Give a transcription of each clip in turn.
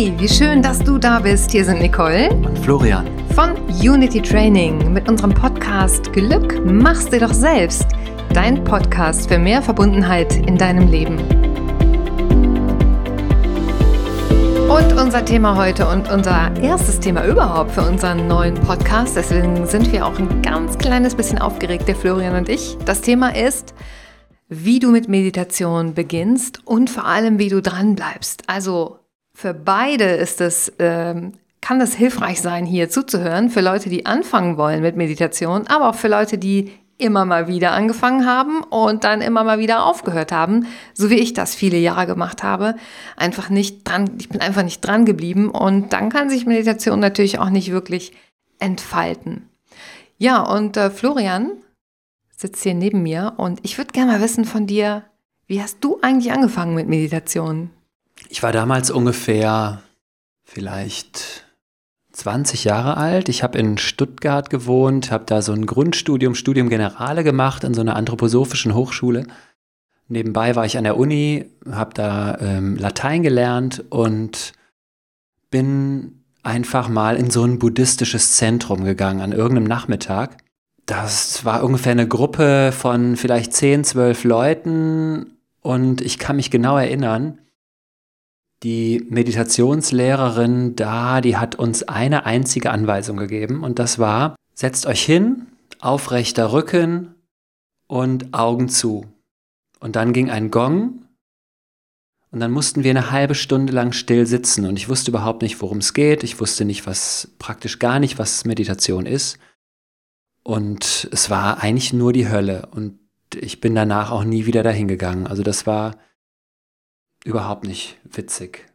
Hey, wie schön, dass du da bist. Hier sind Nicole und Florian von Unity Training mit unserem Podcast Glück machst du doch selbst. Dein Podcast für mehr Verbundenheit in deinem Leben. Und unser Thema heute und unser erstes Thema überhaupt für unseren neuen Podcast, deswegen sind wir auch ein ganz kleines bisschen aufgeregt, der Florian und ich. Das Thema ist, wie du mit Meditation beginnst und vor allem, wie du dran bleibst. Also für beide ist es, ähm, kann es hilfreich sein, hier zuzuhören, für Leute, die anfangen wollen mit Meditation, aber auch für Leute, die immer mal wieder angefangen haben und dann immer mal wieder aufgehört haben, so wie ich das viele Jahre gemacht habe, einfach nicht dran, ich bin einfach nicht dran geblieben und dann kann sich Meditation natürlich auch nicht wirklich entfalten. Ja, und äh, Florian sitzt hier neben mir und ich würde gerne mal wissen von dir, wie hast du eigentlich angefangen mit Meditation? Ich war damals ungefähr vielleicht 20 Jahre alt. Ich habe in Stuttgart gewohnt, habe da so ein Grundstudium, Studium Generale gemacht an so einer anthroposophischen Hochschule. Nebenbei war ich an der Uni, habe da ähm, Latein gelernt und bin einfach mal in so ein buddhistisches Zentrum gegangen an irgendeinem Nachmittag. Das war ungefähr eine Gruppe von vielleicht 10, 12 Leuten und ich kann mich genau erinnern, die Meditationslehrerin da, die hat uns eine einzige Anweisung gegeben und das war, setzt euch hin, aufrechter Rücken und Augen zu. Und dann ging ein Gong und dann mussten wir eine halbe Stunde lang still sitzen und ich wusste überhaupt nicht, worum es geht. Ich wusste nicht, was praktisch gar nicht, was Meditation ist. Und es war eigentlich nur die Hölle und ich bin danach auch nie wieder dahin gegangen. Also das war überhaupt nicht witzig.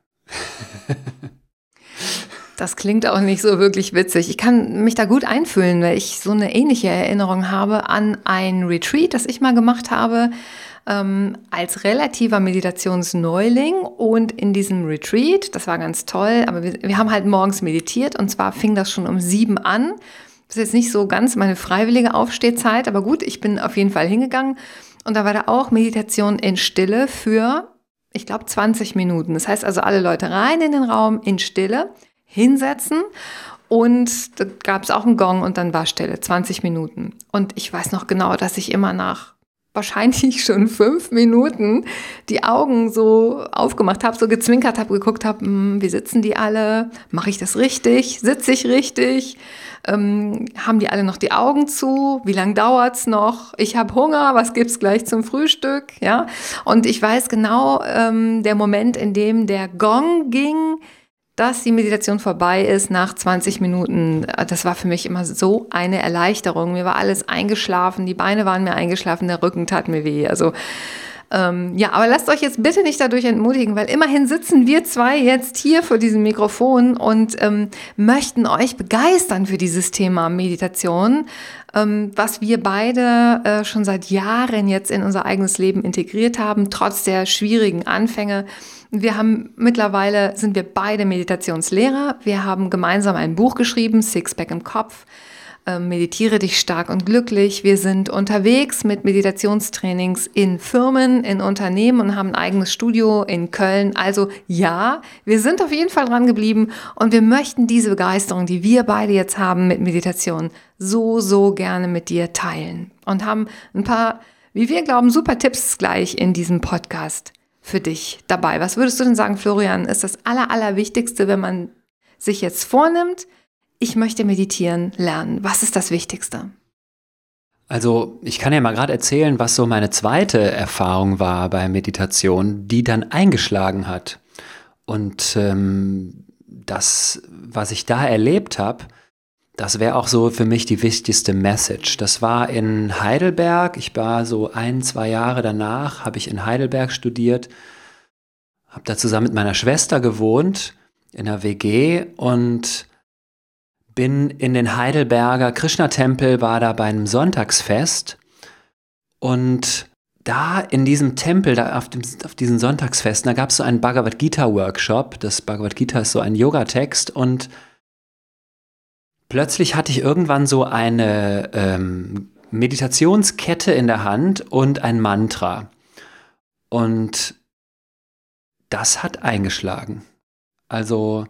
Das klingt auch nicht so wirklich witzig. Ich kann mich da gut einfühlen, weil ich so eine ähnliche Erinnerung habe an ein Retreat, das ich mal gemacht habe ähm, als relativer Meditationsneuling. Und in diesem Retreat, das war ganz toll, aber wir, wir haben halt morgens meditiert und zwar fing das schon um sieben an. Das ist jetzt nicht so ganz meine freiwillige Aufstehzeit, aber gut, ich bin auf jeden Fall hingegangen. Und da war da auch Meditation in Stille für ich glaube, 20 Minuten. Das heißt also, alle Leute rein in den Raum, in Stille, hinsetzen und da gab es auch einen Gong und dann war Stille, 20 Minuten. Und ich weiß noch genau, dass ich immer nach wahrscheinlich schon fünf Minuten die Augen so aufgemacht habe, so gezwinkert habe, geguckt habe, hm, wie sitzen die alle? Mache ich das richtig? Sitze ich richtig? Ähm, haben die alle noch die Augen zu? Wie lange dauert's noch? Ich habe Hunger, was gibt's gleich zum Frühstück? Ja, und ich weiß genau ähm, der Moment, in dem der Gong ging, dass die Meditation vorbei ist nach 20 Minuten, das war für mich immer so eine Erleichterung. Mir war alles eingeschlafen, die Beine waren mir eingeschlafen, der Rücken tat mir weh. Also ähm, ja, aber lasst euch jetzt bitte nicht dadurch entmutigen, weil immerhin sitzen wir zwei jetzt hier vor diesem Mikrofon und ähm, möchten euch begeistern für dieses Thema Meditation, was wir beide äh, schon seit Jahren jetzt in unser eigenes Leben integriert haben, trotz der schwierigen Anfänge. Wir haben mittlerweile sind wir beide Meditationslehrer. Wir haben gemeinsam ein Buch geschrieben, Sixpack im Kopf. Ähm, meditiere dich stark und glücklich. Wir sind unterwegs mit Meditationstrainings in Firmen, in Unternehmen und haben ein eigenes Studio in Köln. Also ja, wir sind auf jeden Fall dran geblieben und wir möchten diese Begeisterung, die wir beide jetzt haben mit Meditation, so, so gerne mit dir teilen und haben ein paar, wie wir glauben, super Tipps gleich in diesem Podcast für dich dabei. Was würdest du denn sagen, Florian, ist das Aller, Allerwichtigste, wenn man sich jetzt vornimmt, ich möchte meditieren lernen? Was ist das Wichtigste? Also ich kann ja mal gerade erzählen, was so meine zweite Erfahrung war bei Meditation, die dann eingeschlagen hat. Und ähm, das, was ich da erlebt habe, das wäre auch so für mich die wichtigste Message. Das war in Heidelberg. Ich war so ein, zwei Jahre danach, habe ich in Heidelberg studiert, habe da zusammen mit meiner Schwester gewohnt in einer WG und bin in den Heidelberger Krishna-Tempel, war da bei einem Sonntagsfest und da in diesem Tempel, da auf, dem, auf diesen Sonntagsfesten, da gab es so einen Bhagavad Gita-Workshop. Das Bhagavad Gita ist so ein Yoga-Text und plötzlich hatte ich irgendwann so eine ähm, Meditationskette in der Hand und ein Mantra. Und das hat eingeschlagen. Also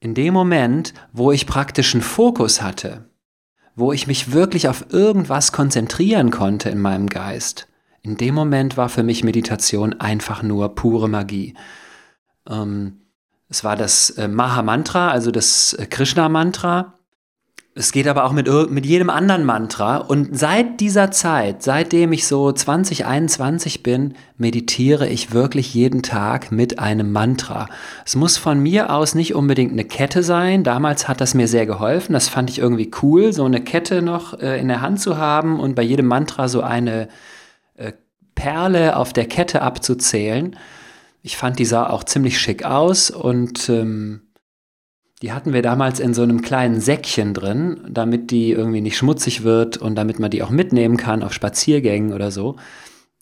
in dem Moment, wo ich praktisch einen Fokus hatte, wo ich mich wirklich auf irgendwas konzentrieren konnte in meinem Geist, in dem Moment war für mich Meditation einfach nur pure Magie. Ähm, es war das äh, Maha-Mantra, also das äh, Krishna-Mantra. Es geht aber auch mit, mit jedem anderen Mantra. Und seit dieser Zeit, seitdem ich so 2021 bin, meditiere ich wirklich jeden Tag mit einem Mantra. Es muss von mir aus nicht unbedingt eine Kette sein. Damals hat das mir sehr geholfen. Das fand ich irgendwie cool, so eine Kette noch äh, in der Hand zu haben und bei jedem Mantra so eine äh, Perle auf der Kette abzuzählen. Ich fand, die sah auch ziemlich schick aus und ähm, die hatten wir damals in so einem kleinen Säckchen drin, damit die irgendwie nicht schmutzig wird und damit man die auch mitnehmen kann auf Spaziergängen oder so.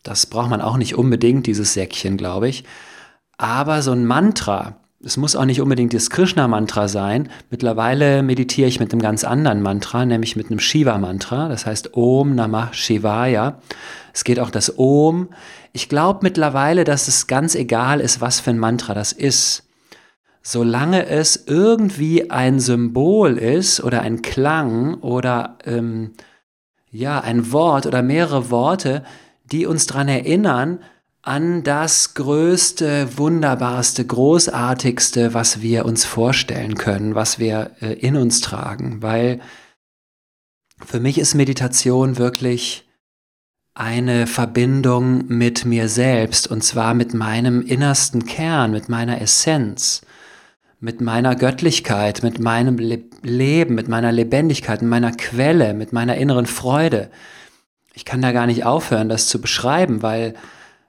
Das braucht man auch nicht unbedingt, dieses Säckchen, glaube ich. Aber so ein Mantra, es muss auch nicht unbedingt das Krishna-Mantra sein. Mittlerweile meditiere ich mit einem ganz anderen Mantra, nämlich mit einem Shiva-Mantra. Das heißt Om Namah Shivaya. Es geht auch das Om. Ich glaube mittlerweile, dass es ganz egal ist, was für ein Mantra das ist solange es irgendwie ein Symbol ist oder ein Klang oder ähm, ja, ein Wort oder mehrere Worte, die uns daran erinnern, an das Größte, Wunderbarste, Großartigste, was wir uns vorstellen können, was wir äh, in uns tragen. Weil für mich ist Meditation wirklich eine Verbindung mit mir selbst und zwar mit meinem innersten Kern, mit meiner Essenz mit meiner Göttlichkeit, mit meinem Le Leben, mit meiner Lebendigkeit, mit meiner Quelle, mit meiner inneren Freude. Ich kann da gar nicht aufhören, das zu beschreiben, weil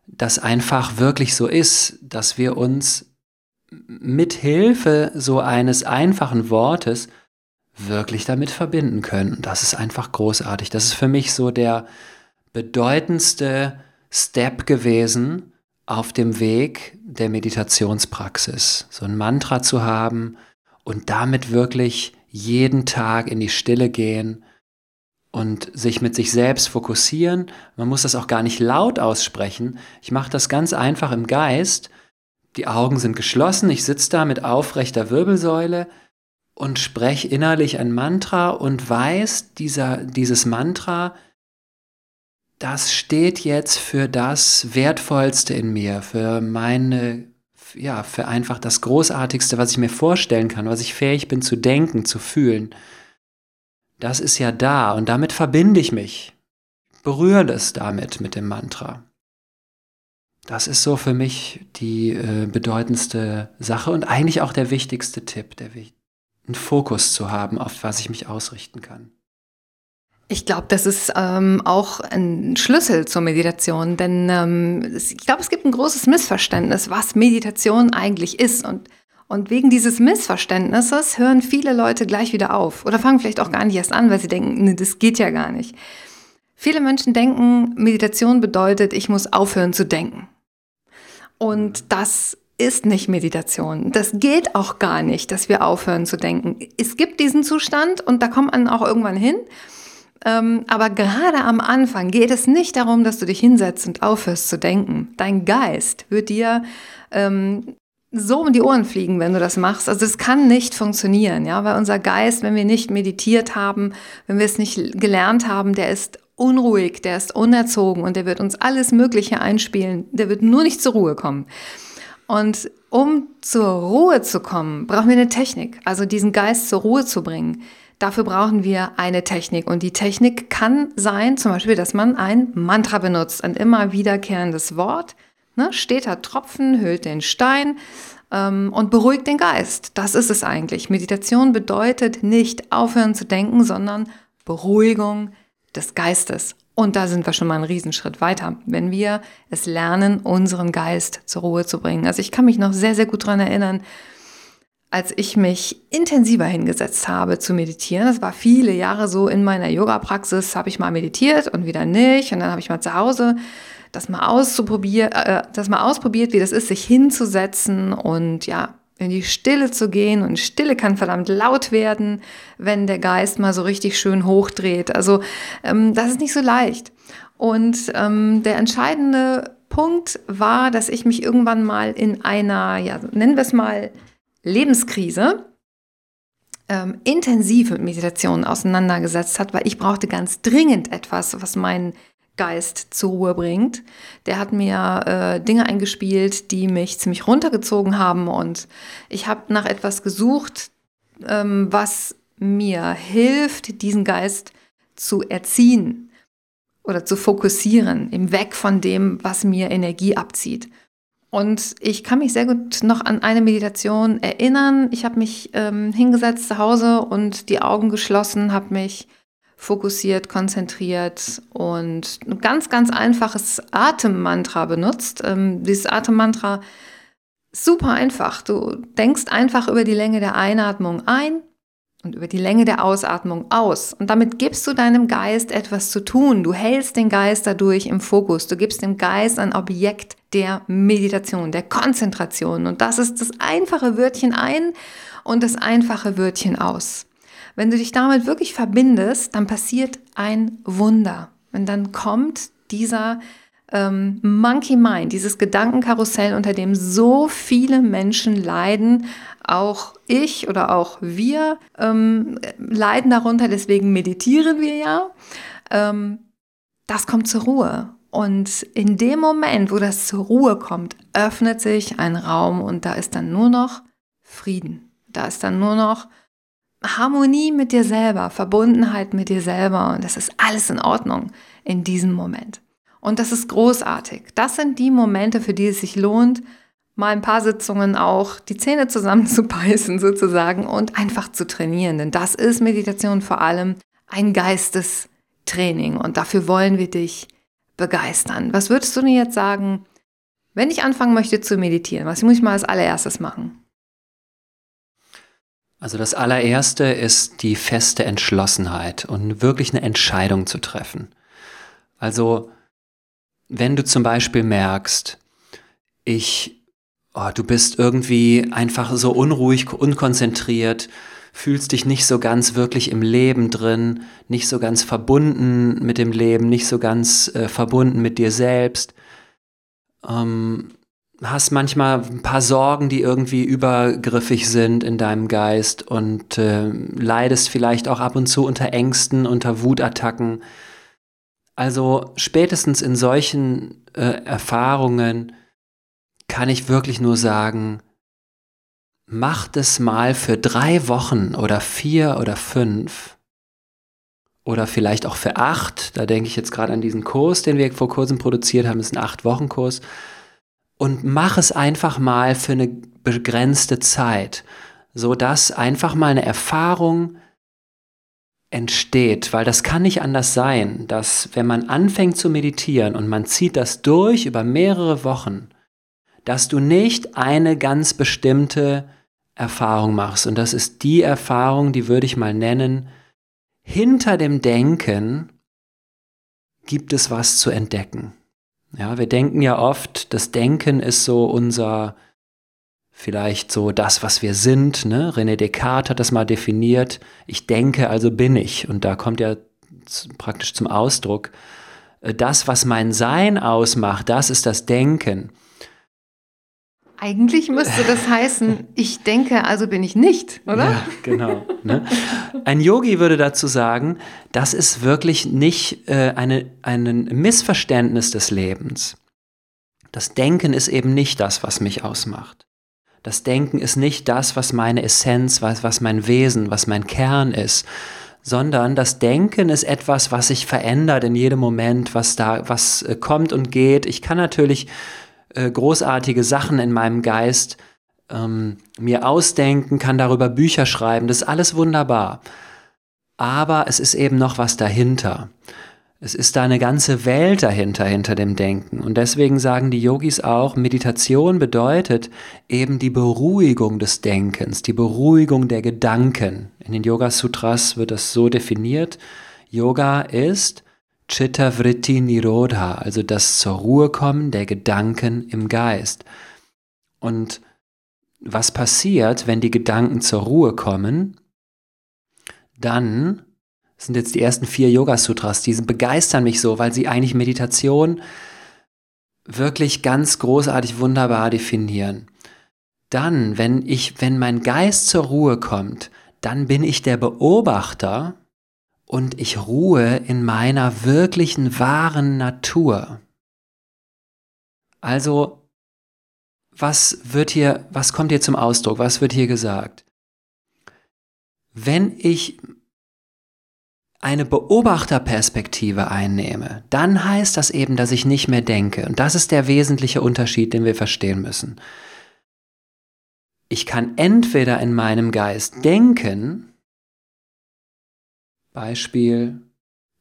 das einfach wirklich so ist, dass wir uns mit Hilfe so eines einfachen Wortes wirklich damit verbinden können. das ist einfach großartig. Das ist für mich so der bedeutendste Step gewesen, auf dem Weg der Meditationspraxis, so ein Mantra zu haben und damit wirklich jeden Tag in die Stille gehen und sich mit sich selbst fokussieren. Man muss das auch gar nicht laut aussprechen. Ich mache das ganz einfach im Geist. Die Augen sind geschlossen, ich sitze da mit aufrechter Wirbelsäule und spreche innerlich ein Mantra und weiß, dieser, dieses Mantra das steht jetzt für das Wertvollste in mir, für meine, ja, für einfach das Großartigste, was ich mir vorstellen kann, was ich fähig bin zu denken, zu fühlen. Das ist ja da und damit verbinde ich mich. Berühre das damit mit dem Mantra. Das ist so für mich die äh, bedeutendste Sache und eigentlich auch der wichtigste Tipp, der, einen Fokus zu haben, auf was ich mich ausrichten kann. Ich glaube, das ist ähm, auch ein Schlüssel zur Meditation, denn ähm, ich glaube, es gibt ein großes Missverständnis, was Meditation eigentlich ist. Und, und wegen dieses Missverständnisses hören viele Leute gleich wieder auf oder fangen vielleicht auch gar nicht erst an, weil sie denken, nee, das geht ja gar nicht. Viele Menschen denken, Meditation bedeutet, ich muss aufhören zu denken. Und das ist nicht Meditation. Das geht auch gar nicht, dass wir aufhören zu denken. Es gibt diesen Zustand und da kommt man auch irgendwann hin. Ähm, aber gerade am Anfang geht es nicht darum, dass du dich hinsetzt und aufhörst zu denken. Dein Geist wird dir ähm, so um die Ohren fliegen, wenn du das machst. Also es kann nicht funktionieren, ja, weil unser Geist, wenn wir nicht meditiert haben, wenn wir es nicht gelernt haben, der ist unruhig, der ist unerzogen und der wird uns alles Mögliche einspielen. Der wird nur nicht zur Ruhe kommen. Und um zur Ruhe zu kommen, brauchen wir eine Technik, also diesen Geist zur Ruhe zu bringen. Dafür brauchen wir eine Technik. Und die Technik kann sein, zum Beispiel, dass man ein Mantra benutzt, ein immer wiederkehrendes Wort. Ne? Steter Tropfen hüllt den Stein ähm, und beruhigt den Geist. Das ist es eigentlich. Meditation bedeutet nicht aufhören zu denken, sondern Beruhigung des Geistes. Und da sind wir schon mal einen Riesenschritt weiter, wenn wir es lernen, unseren Geist zur Ruhe zu bringen. Also ich kann mich noch sehr, sehr gut dran erinnern, als ich mich intensiver hingesetzt habe zu meditieren, das war viele Jahre so in meiner Yoga-Praxis, habe ich mal meditiert und wieder nicht. Und dann habe ich mal zu Hause das mal auszuprobieren, äh, das mal ausprobiert, wie das ist, sich hinzusetzen und ja, in die Stille zu gehen. Und Stille kann verdammt laut werden, wenn der Geist mal so richtig schön hochdreht. Also ähm, das ist nicht so leicht. Und ähm, der entscheidende Punkt war, dass ich mich irgendwann mal in einer, ja, nennen wir es mal, Lebenskrise ähm, intensiv mit Meditation auseinandergesetzt hat, weil ich brauchte ganz dringend etwas, was meinen Geist zur Ruhe bringt. Der hat mir äh, Dinge eingespielt, die mich ziemlich runtergezogen haben und ich habe nach etwas gesucht, ähm, was mir hilft, diesen Geist zu erziehen oder zu fokussieren, im Weg von dem, was mir Energie abzieht. Und ich kann mich sehr gut noch an eine Meditation erinnern. Ich habe mich ähm, hingesetzt zu Hause und die Augen geschlossen, habe mich fokussiert, konzentriert und ein ganz, ganz einfaches Atemmantra benutzt. Ähm, dieses Atemmantra super einfach. Du denkst einfach über die Länge der Einatmung ein und über die Länge der Ausatmung aus. Und damit gibst du deinem Geist etwas zu tun. Du hältst den Geist dadurch im Fokus. Du gibst dem Geist ein Objekt der Meditation, der Konzentration. Und das ist das einfache Wörtchen ein und das einfache Wörtchen aus. Wenn du dich damit wirklich verbindest, dann passiert ein Wunder. Und dann kommt dieser ähm, Monkey Mind, dieses Gedankenkarussell, unter dem so viele Menschen leiden, auch ich oder auch wir ähm, leiden darunter, deswegen meditieren wir ja. Ähm, das kommt zur Ruhe. Und in dem Moment, wo das zur Ruhe kommt, öffnet sich ein Raum und da ist dann nur noch Frieden. Da ist dann nur noch Harmonie mit dir selber, Verbundenheit mit dir selber und das ist alles in Ordnung in diesem Moment. Und das ist großartig. Das sind die Momente, für die es sich lohnt, mal ein paar Sitzungen auch die Zähne zusammenzubeißen sozusagen und einfach zu trainieren. Denn das ist Meditation vor allem ein Geistestraining und dafür wollen wir dich begeistern. Was würdest du denn jetzt sagen, wenn ich anfangen möchte zu meditieren? Was muss ich mal als allererstes machen? Also das allererste ist die feste Entschlossenheit und wirklich eine Entscheidung zu treffen. Also wenn du zum Beispiel merkst, ich, oh, du bist irgendwie einfach so unruhig, unkonzentriert, fühlst dich nicht so ganz wirklich im Leben drin, nicht so ganz verbunden mit dem Leben, nicht so ganz äh, verbunden mit dir selbst. Ähm, hast manchmal ein paar Sorgen, die irgendwie übergriffig sind in deinem Geist und äh, leidest vielleicht auch ab und zu unter Ängsten, unter Wutattacken. Also spätestens in solchen äh, Erfahrungen kann ich wirklich nur sagen, macht es mal für drei Wochen oder vier oder fünf oder vielleicht auch für acht. Da denke ich jetzt gerade an diesen Kurs, den wir vor kurzem produziert haben. Das ist ein Acht-Wochen-Kurs. Und mach es einfach mal für eine begrenzte Zeit, so dass einfach mal eine Erfahrung entsteht, weil das kann nicht anders sein, dass wenn man anfängt zu meditieren und man zieht das durch über mehrere Wochen, dass du nicht eine ganz bestimmte Erfahrung machst. Und das ist die Erfahrung, die würde ich mal nennen, hinter dem Denken gibt es was zu entdecken. Ja, wir denken ja oft, das Denken ist so unser, vielleicht so das, was wir sind. Ne? René Descartes hat das mal definiert. Ich denke, also bin ich. Und da kommt ja praktisch zum Ausdruck, äh, das, was mein Sein ausmacht, das ist das Denken. Eigentlich müsste das heißen, ich denke, also bin ich nicht, oder? Ja, genau. Ne? Ein Yogi würde dazu sagen, das ist wirklich nicht äh, eine, ein Missverständnis des Lebens. Das Denken ist eben nicht das, was mich ausmacht. Das Denken ist nicht das, was meine Essenz, was, was mein Wesen, was mein Kern ist, sondern das Denken ist etwas, was sich verändert in jedem Moment, was da, was äh, kommt und geht. Ich kann natürlich äh, großartige Sachen in meinem Geist ähm, mir ausdenken, kann darüber Bücher schreiben, das ist alles wunderbar. Aber es ist eben noch was dahinter. Es ist da eine ganze Welt dahinter, hinter dem Denken. Und deswegen sagen die Yogis auch, Meditation bedeutet eben die Beruhigung des Denkens, die Beruhigung der Gedanken. In den Yoga Sutras wird das so definiert. Yoga ist Chitta Vritti Nirodha, also das zur Ruhe kommen der Gedanken im Geist. Und was passiert, wenn die Gedanken zur Ruhe kommen? Dann sind jetzt die ersten vier Yoga-Sutras, die begeistern mich so, weil sie eigentlich Meditation wirklich ganz großartig wunderbar definieren. dann, wenn ich, wenn mein Geist zur Ruhe kommt, dann bin ich der Beobachter und ich ruhe in meiner wirklichen wahren Natur. Also, was wird hier, was kommt hier zum Ausdruck? Was wird hier gesagt? Wenn ich eine Beobachterperspektive einnehme, dann heißt das eben, dass ich nicht mehr denke. Und das ist der wesentliche Unterschied, den wir verstehen müssen. Ich kann entweder in meinem Geist denken, Beispiel,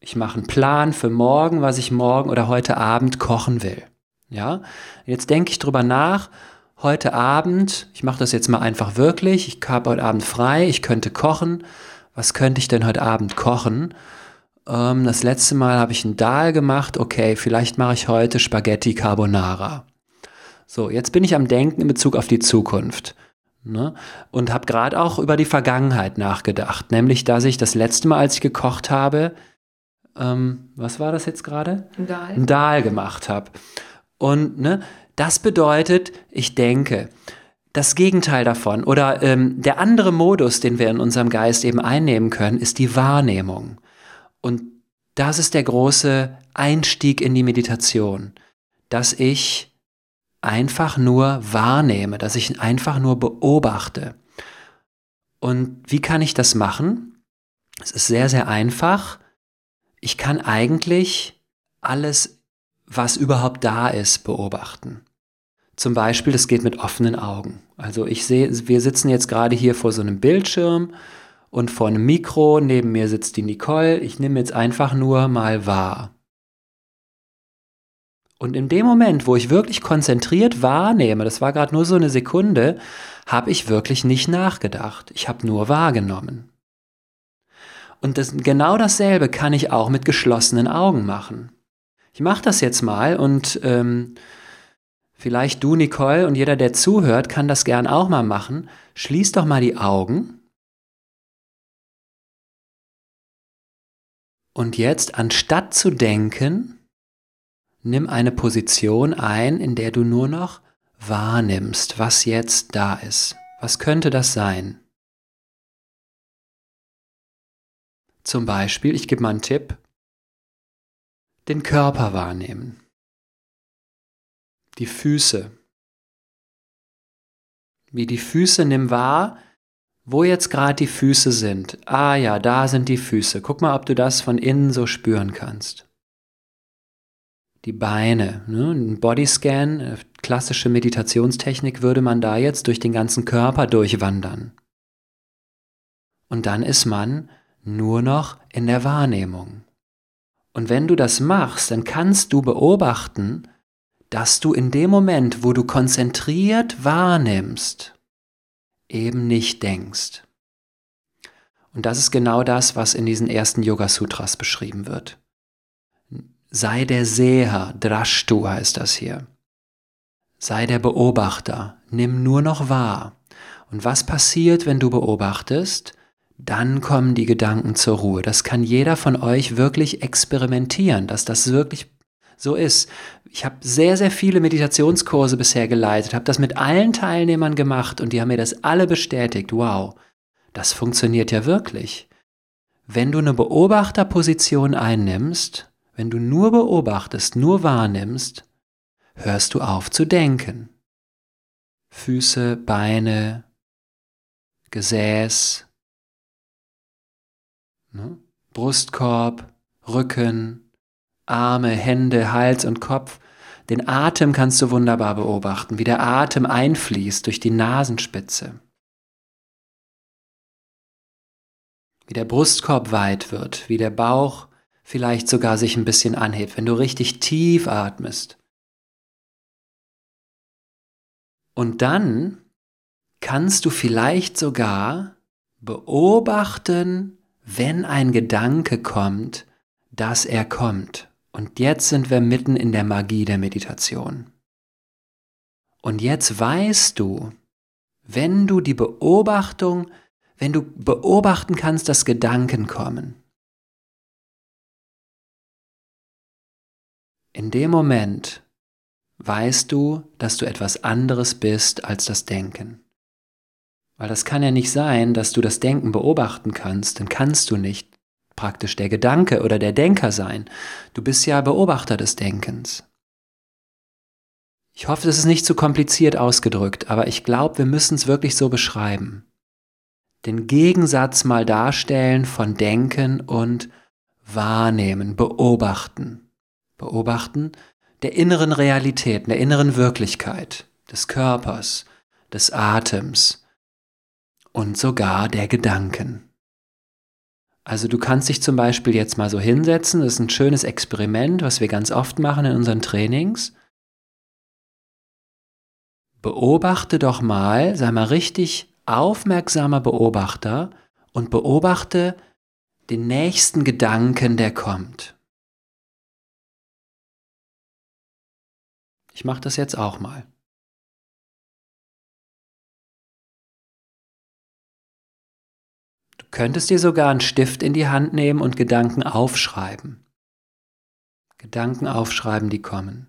ich mache einen Plan für morgen, was ich morgen oder heute Abend kochen will. Ja, jetzt denke ich drüber nach. Heute Abend, ich mache das jetzt mal einfach wirklich. Ich habe heute Abend frei, ich könnte kochen was könnte ich denn heute Abend kochen? Ähm, das letzte Mal habe ich einen Dahl gemacht. Okay, vielleicht mache ich heute Spaghetti Carbonara. So, jetzt bin ich am Denken in Bezug auf die Zukunft. Ne? Und habe gerade auch über die Vergangenheit nachgedacht. Nämlich, dass ich das letzte Mal, als ich gekocht habe, ähm, was war das jetzt gerade? Ein Dahl. Ein Dahl gemacht habe. Und ne, das bedeutet, ich denke das Gegenteil davon oder ähm, der andere Modus, den wir in unserem Geist eben einnehmen können, ist die Wahrnehmung. Und das ist der große Einstieg in die Meditation, dass ich einfach nur wahrnehme, dass ich einfach nur beobachte. Und wie kann ich das machen? Es ist sehr, sehr einfach. Ich kann eigentlich alles, was überhaupt da ist, beobachten. Zum Beispiel, das geht mit offenen Augen. Also ich sehe, wir sitzen jetzt gerade hier vor so einem Bildschirm und vor einem Mikro. Neben mir sitzt die Nicole. Ich nehme jetzt einfach nur mal wahr. Und in dem Moment, wo ich wirklich konzentriert wahrnehme, das war gerade nur so eine Sekunde, habe ich wirklich nicht nachgedacht. Ich habe nur wahrgenommen. Und das, genau dasselbe kann ich auch mit geschlossenen Augen machen. Ich mache das jetzt mal und ähm, Vielleicht du, Nicole, und jeder, der zuhört, kann das gern auch mal machen. Schließ doch mal die Augen. Und jetzt, anstatt zu denken, nimm eine Position ein, in der du nur noch wahrnimmst, was jetzt da ist. Was könnte das sein? Zum Beispiel, ich gebe mal einen Tipp, den Körper wahrnehmen die Füße. Wie die Füße nimm wahr, wo jetzt gerade die Füße sind. Ah ja, da sind die Füße. Guck mal, ob du das von innen so spüren kannst. Die Beine, ne? ein Bodyscan, äh, klassische Meditationstechnik, würde man da jetzt durch den ganzen Körper durchwandern. Und dann ist man nur noch in der Wahrnehmung. Und wenn du das machst, dann kannst du beobachten, dass du in dem Moment, wo du konzentriert wahrnimmst, eben nicht denkst. Und das ist genau das, was in diesen ersten Yoga Sutras beschrieben wird. Sei der Seher, Drashtu heißt das hier. Sei der Beobachter, nimm nur noch wahr. Und was passiert, wenn du beobachtest? Dann kommen die Gedanken zur Ruhe. Das kann jeder von euch wirklich experimentieren, dass das wirklich so ist. Ich habe sehr, sehr viele Meditationskurse bisher geleitet, habe das mit allen Teilnehmern gemacht und die haben mir das alle bestätigt. Wow, das funktioniert ja wirklich. Wenn du eine Beobachterposition einnimmst, wenn du nur beobachtest, nur wahrnimmst, hörst du auf zu denken. Füße, Beine, Gesäß, ne? Brustkorb, Rücken, Arme, Hände, Hals und Kopf. Den Atem kannst du wunderbar beobachten, wie der Atem einfließt durch die Nasenspitze. Wie der Brustkorb weit wird, wie der Bauch vielleicht sogar sich ein bisschen anhebt, wenn du richtig tief atmest. Und dann kannst du vielleicht sogar beobachten, wenn ein Gedanke kommt, dass er kommt. Und jetzt sind wir mitten in der Magie der Meditation. Und jetzt weißt du, wenn du die Beobachtung, wenn du beobachten kannst, dass Gedanken kommen, in dem Moment weißt du, dass du etwas anderes bist als das Denken. Weil das kann ja nicht sein, dass du das Denken beobachten kannst, dann kannst du nicht praktisch der Gedanke oder der Denker sein. Du bist ja Beobachter des Denkens. Ich hoffe, das ist nicht zu kompliziert ausgedrückt, aber ich glaube, wir müssen es wirklich so beschreiben. Den Gegensatz mal darstellen von Denken und Wahrnehmen, Beobachten. Beobachten der inneren Realität, der inneren Wirklichkeit, des Körpers, des Atems und sogar der Gedanken. Also du kannst dich zum Beispiel jetzt mal so hinsetzen, das ist ein schönes Experiment, was wir ganz oft machen in unseren Trainings. Beobachte doch mal, sei mal richtig aufmerksamer Beobachter und beobachte den nächsten Gedanken, der kommt. Ich mache das jetzt auch mal. Könntest dir sogar einen Stift in die Hand nehmen und Gedanken aufschreiben. Gedanken aufschreiben, die kommen.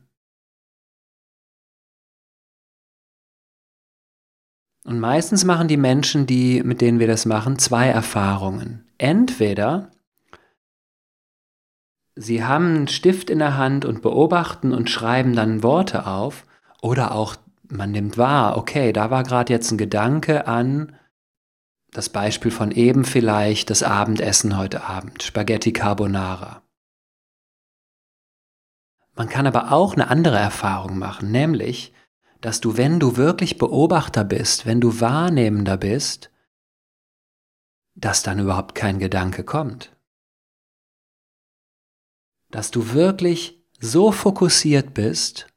Und meistens machen die Menschen, die, mit denen wir das machen, zwei Erfahrungen. Entweder sie haben einen Stift in der Hand und beobachten und schreiben dann Worte auf, oder auch man nimmt wahr, okay, da war gerade jetzt ein Gedanke an das Beispiel von eben vielleicht das Abendessen heute Abend, Spaghetti Carbonara. Man kann aber auch eine andere Erfahrung machen, nämlich, dass du, wenn du wirklich Beobachter bist, wenn du Wahrnehmender bist, dass dann überhaupt kein Gedanke kommt. Dass du wirklich so fokussiert bist,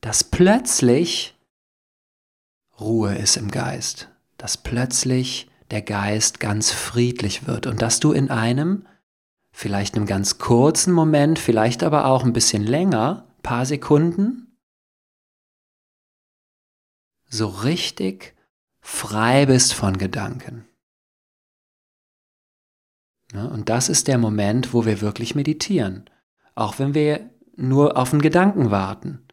dass plötzlich Ruhe ist im Geist, dass plötzlich der Geist ganz friedlich wird und dass du in einem, vielleicht einem ganz kurzen Moment, vielleicht aber auch ein bisschen länger, paar Sekunden, so richtig frei bist von Gedanken. Und das ist der Moment, wo wir wirklich meditieren, auch wenn wir nur auf einen Gedanken warten.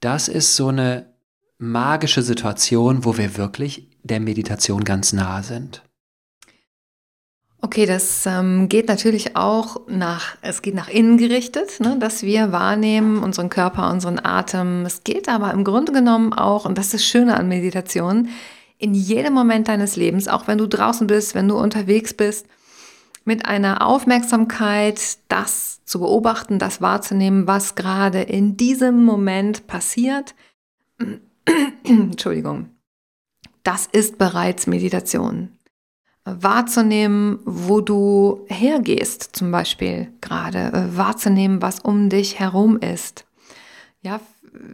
Das ist so eine magische Situation, wo wir wirklich der Meditation ganz nah sind. Okay, das ähm, geht natürlich auch nach, es geht nach innen gerichtet, ne, dass wir wahrnehmen unseren Körper, unseren Atem. Es geht aber im Grunde genommen auch, und das ist das Schöne an Meditation, in jedem Moment deines Lebens, auch wenn du draußen bist, wenn du unterwegs bist, mit einer Aufmerksamkeit, das zu beobachten, das wahrzunehmen, was gerade in diesem Moment passiert. Entschuldigung das ist bereits Meditation. Wahrzunehmen, wo du hergehst, zum Beispiel gerade, wahrzunehmen, was um dich herum ist. Ja,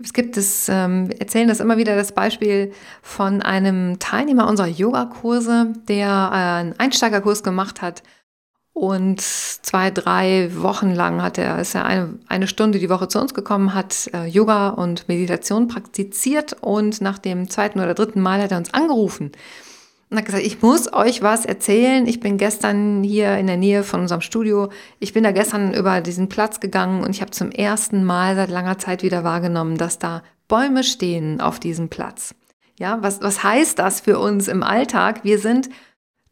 es gibt es, ähm, wir erzählen das immer wieder, das Beispiel von einem Teilnehmer unserer Yogakurse, der äh, einen Einsteigerkurs gemacht hat und zwei, drei Wochen lang hat er, ist er eine, eine Stunde die Woche zu uns gekommen, hat äh, Yoga und Meditation praktiziert und nach dem zweiten oder dritten Mal hat er uns angerufen und hat gesagt, ich muss euch was erzählen. Ich bin gestern hier in der Nähe von unserem Studio. Ich bin da gestern über diesen Platz gegangen und ich habe zum ersten Mal seit langer Zeit wieder wahrgenommen, dass da Bäume stehen auf diesem Platz. Ja, was, was heißt das für uns im Alltag? Wir sind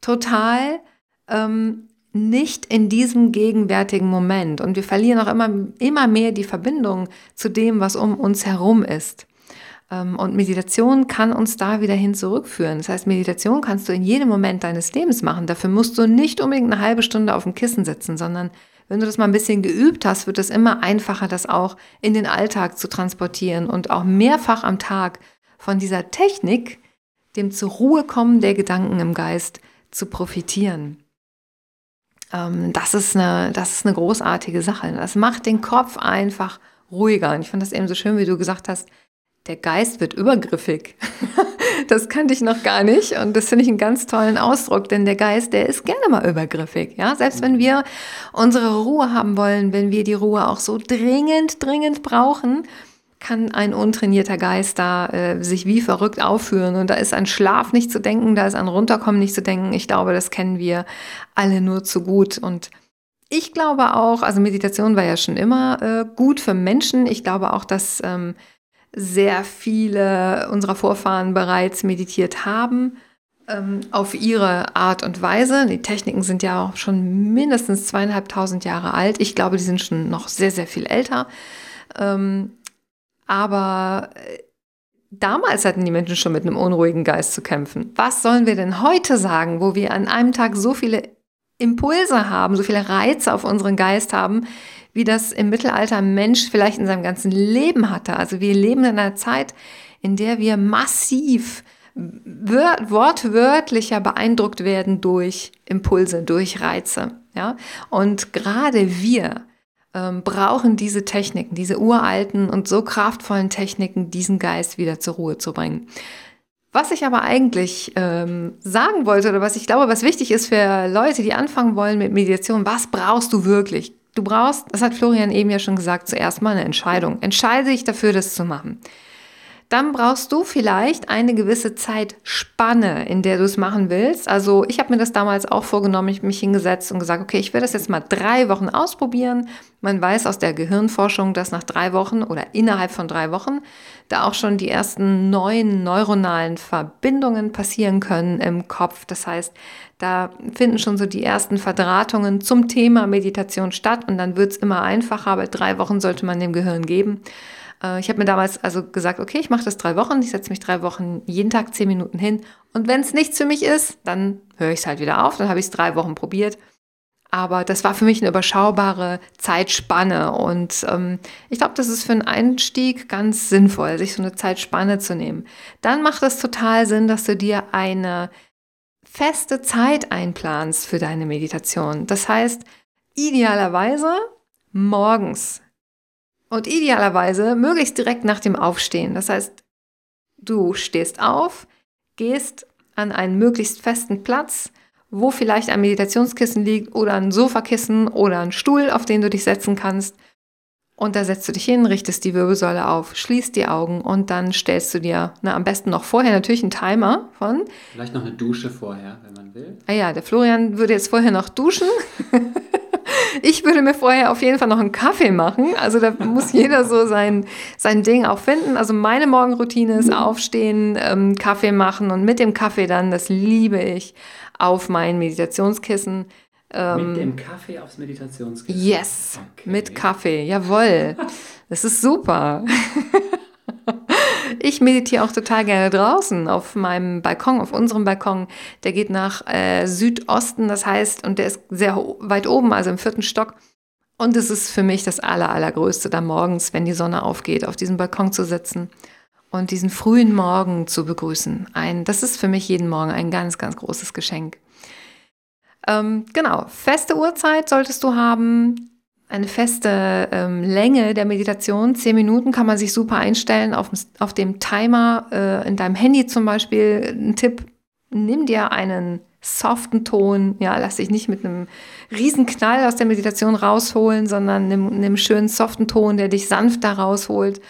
total ähm, nicht in diesem gegenwärtigen Moment. Und wir verlieren auch immer, immer mehr die Verbindung zu dem, was um uns herum ist. Ähm, und Meditation kann uns da wieder hin zurückführen. Das heißt, Meditation kannst du in jedem Moment deines Lebens machen. Dafür musst du nicht unbedingt eine halbe Stunde auf dem Kissen sitzen, sondern wenn du das mal ein bisschen geübt hast, wird es immer einfacher, das auch in den Alltag zu transportieren und auch mehrfach am Tag von dieser Technik, dem zur Ruhe kommen der Gedanken im Geist, zu profitieren. Ähm, das, ist eine, das ist eine großartige Sache. Das macht den Kopf einfach ruhiger. Und ich fand das eben so schön, wie du gesagt hast, der Geist wird übergriffig. das kannte ich noch gar nicht und das finde ich einen ganz tollen Ausdruck, denn der Geist, der ist gerne mal übergriffig. Ja, selbst wenn wir unsere Ruhe haben wollen, wenn wir die Ruhe auch so dringend, dringend brauchen, kann ein untrainierter Geist da äh, sich wie verrückt aufführen. Und da ist an Schlaf nicht zu denken, da ist an Runterkommen nicht zu denken. Ich glaube, das kennen wir alle nur zu gut. Und ich glaube auch, also Meditation war ja schon immer äh, gut für Menschen. Ich glaube auch, dass ähm, sehr viele unserer Vorfahren bereits meditiert haben. ähm, auf ihre Art und Weise. Die Techniken sind ja auch schon mindestens zweieinhalbtausend Jahre alt. Ich glaube, die sind schon noch sehr, sehr viel älter. Ähm, aber äh, damals hatten die Menschen schon mit einem unruhigen Geist zu kämpfen. Was sollen wir denn heute sagen, wo wir an einem Tag so viele Impulse haben, so viele Reize auf unseren Geist haben, wie das im Mittelalter ein Mensch vielleicht in seinem ganzen Leben hatte. Also wir leben in einer Zeit, in der wir massiv wortwörtlicher beeindruckt werden durch Impulse, durch Reize. Ja? Und gerade wir ähm, brauchen diese Techniken, diese uralten und so kraftvollen Techniken, diesen Geist wieder zur Ruhe zu bringen. Was ich aber eigentlich ähm, sagen wollte oder was ich glaube, was wichtig ist für Leute, die anfangen wollen mit Meditation, was brauchst du wirklich? Du brauchst, das hat Florian eben ja schon gesagt, zuerst mal eine Entscheidung. Entscheide dich dafür, das zu machen dann brauchst du vielleicht eine gewisse Zeitspanne, in der du es machen willst. Also ich habe mir das damals auch vorgenommen, ich habe mich hingesetzt und gesagt, okay, ich will das jetzt mal drei Wochen ausprobieren. Man weiß aus der Gehirnforschung, dass nach drei Wochen oder innerhalb von drei Wochen da auch schon die ersten neuen neuronalen Verbindungen passieren können im Kopf. Das heißt, da finden schon so die ersten Verdrahtungen zum Thema Meditation statt und dann wird es immer einfacher, aber drei Wochen sollte man dem Gehirn geben. Äh, ich habe mir damals also gesagt, okay, ich mache das drei Wochen, ich setze mich drei Wochen jeden Tag zehn Minuten hin und wenn es nichts für mich ist, dann höre ich es halt wieder auf, dann habe ich es drei Wochen probiert. Aber das war für mich eine überschaubare Zeitspanne und ähm, ich glaube, das ist für einen Einstieg ganz sinnvoll, sich so eine Zeitspanne zu nehmen. Dann macht es total Sinn, dass du dir eine feste Zeit einplanst für deine Meditation. Das heißt, idealerweise morgens und idealerweise möglichst direkt nach dem Aufstehen. Das heißt, du stehst auf, gehst an einen möglichst festen Platz, wo vielleicht ein Meditationskissen liegt oder ein Sofakissen oder ein Stuhl, auf den du dich setzen kannst. Und da setzt du dich hin, richtest die Wirbelsäule auf, schließt die Augen und dann stellst du dir, na, am besten noch vorher natürlich einen Timer von. Vielleicht noch eine Dusche vorher, wenn man will. Ah ja, der Florian würde jetzt vorher noch duschen. Ich würde mir vorher auf jeden Fall noch einen Kaffee machen. Also da muss jeder so sein, sein Ding auch finden. Also meine Morgenroutine ist aufstehen, ähm, Kaffee machen und mit dem Kaffee dann, das liebe ich, auf mein Meditationskissen. Ähm, mit dem Kaffee aufs Meditationskissen? Yes, okay. mit Kaffee, jawohl. Das ist super. Ich meditiere auch total gerne draußen auf meinem Balkon, auf unserem Balkon. Der geht nach äh, Südosten, das heißt, und der ist sehr weit oben, also im vierten Stock. Und es ist für mich das Aller, Allergrößte, da morgens, wenn die Sonne aufgeht, auf diesem Balkon zu sitzen und diesen frühen Morgen zu begrüßen. Ein, das ist für mich jeden Morgen ein ganz, ganz großes Geschenk. Ähm, genau, feste Uhrzeit solltest du haben eine feste ähm, Länge der Meditation. Zehn Minuten kann man sich super einstellen auf, auf dem Timer äh, in deinem Handy zum Beispiel. Ein Tipp, nimm dir einen soften Ton, ja, lass dich nicht mit einem riesen Knall aus der Meditation rausholen, sondern nimm, nimm einen schönen soften Ton, der dich sanft da rausholt.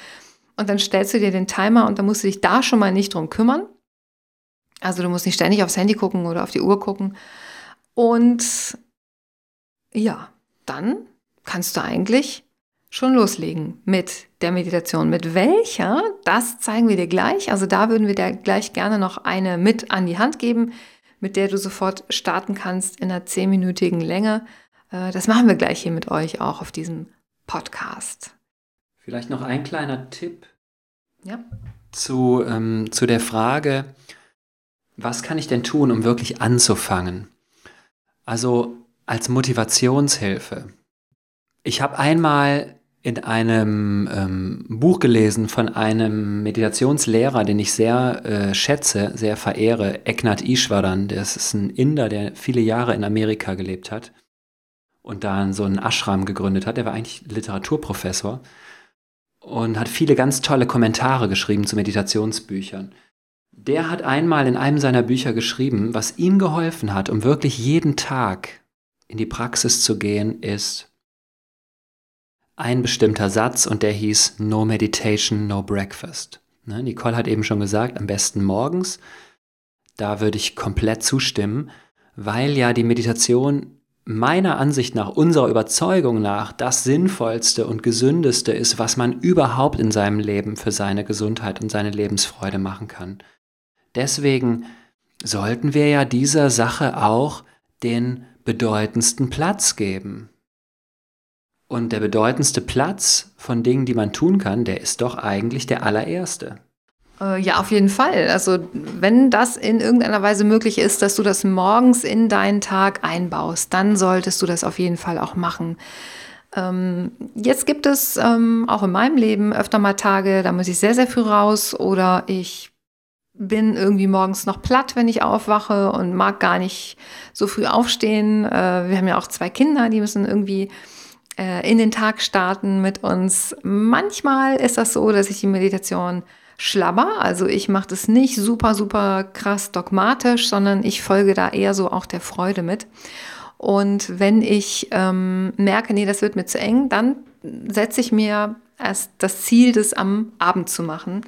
Und dann stellst du dir den Timer und dann musst du dich da schon mal nicht drum kümmern. Also du musst nicht ständig aufs Handy gucken oder auf die Uhr gucken. Und ja, dann kannst du eigentlich schon loslegen mit der Meditation. Mit welcher? Das zeigen wir dir gleich. Also da würden wir dir gleich gerne noch eine mit an die Hand geben, mit der du sofort starten kannst in einer zehnminütigen Länge. Äh, das machen wir gleich hier mit euch auch auf diesem Podcast. Vielleicht noch ein kleiner Tipp ja. zu, ähm, zu der Frage, was kann ich denn tun, um wirklich anzufangen? Also als Motivationshilfe. Ich habe einmal in einem ähm, Buch gelesen von einem Meditationslehrer, den ich sehr äh, schätze, sehr verehre, Eknath Ishwaran. Das ist ein Inder, der viele Jahre in Amerika gelebt hat und dann so einen Ashram gegründet hat. Er war eigentlich Literaturprofessor und hat viele ganz tolle Kommentare geschrieben zu Meditationsbüchern. Der hat einmal in einem seiner Bücher geschrieben, was ihm geholfen hat, um wirklich jeden Tag in die Praxis zu gehen, ist ein bestimmter Satz und der hieß No Meditation, No Breakfast. Ne, Nicole hat eben schon gesagt, am besten morgens. Da würde ich komplett zustimmen, weil ja die Meditation meiner Ansicht nach, unserer Überzeugung nach, das Sinnvollste und Gesündeste ist, was man überhaupt in seinem Leben für seine Gesundheit und seine Lebensfreude machen kann. Deswegen sollten wir ja dieser Sache auch den bedeutendsten Platz geben. Und der bedeutendste Platz von Dingen, die man tun kann, der ist doch eigentlich der allererste. Äh, ja, auf jeden Fall. Also wenn das in irgendeiner Weise möglich ist, dass du das morgens in deinen Tag einbaust, dann solltest du das auf jeden Fall auch machen. Ähm, jetzt gibt es ähm, auch in meinem Leben öfter mal Tage, da muss ich sehr, sehr früh raus oder ich bin irgendwie morgens noch platt, wenn ich aufwache und mag gar nicht so früh aufstehen. Äh, wir haben ja auch zwei Kinder, die müssen irgendwie äh, in den Tag starten mit uns. Manchmal ist das so, dass ich die Meditation schlabber. Also ich mache das nicht super, super krass dogmatisch, sondern ich folge da eher so auch der Freude mit. Und wenn ich ähm, merke, nee, das wird mir zu eng, dann setze ich mir erst das Ziel, das am Abend zu machen.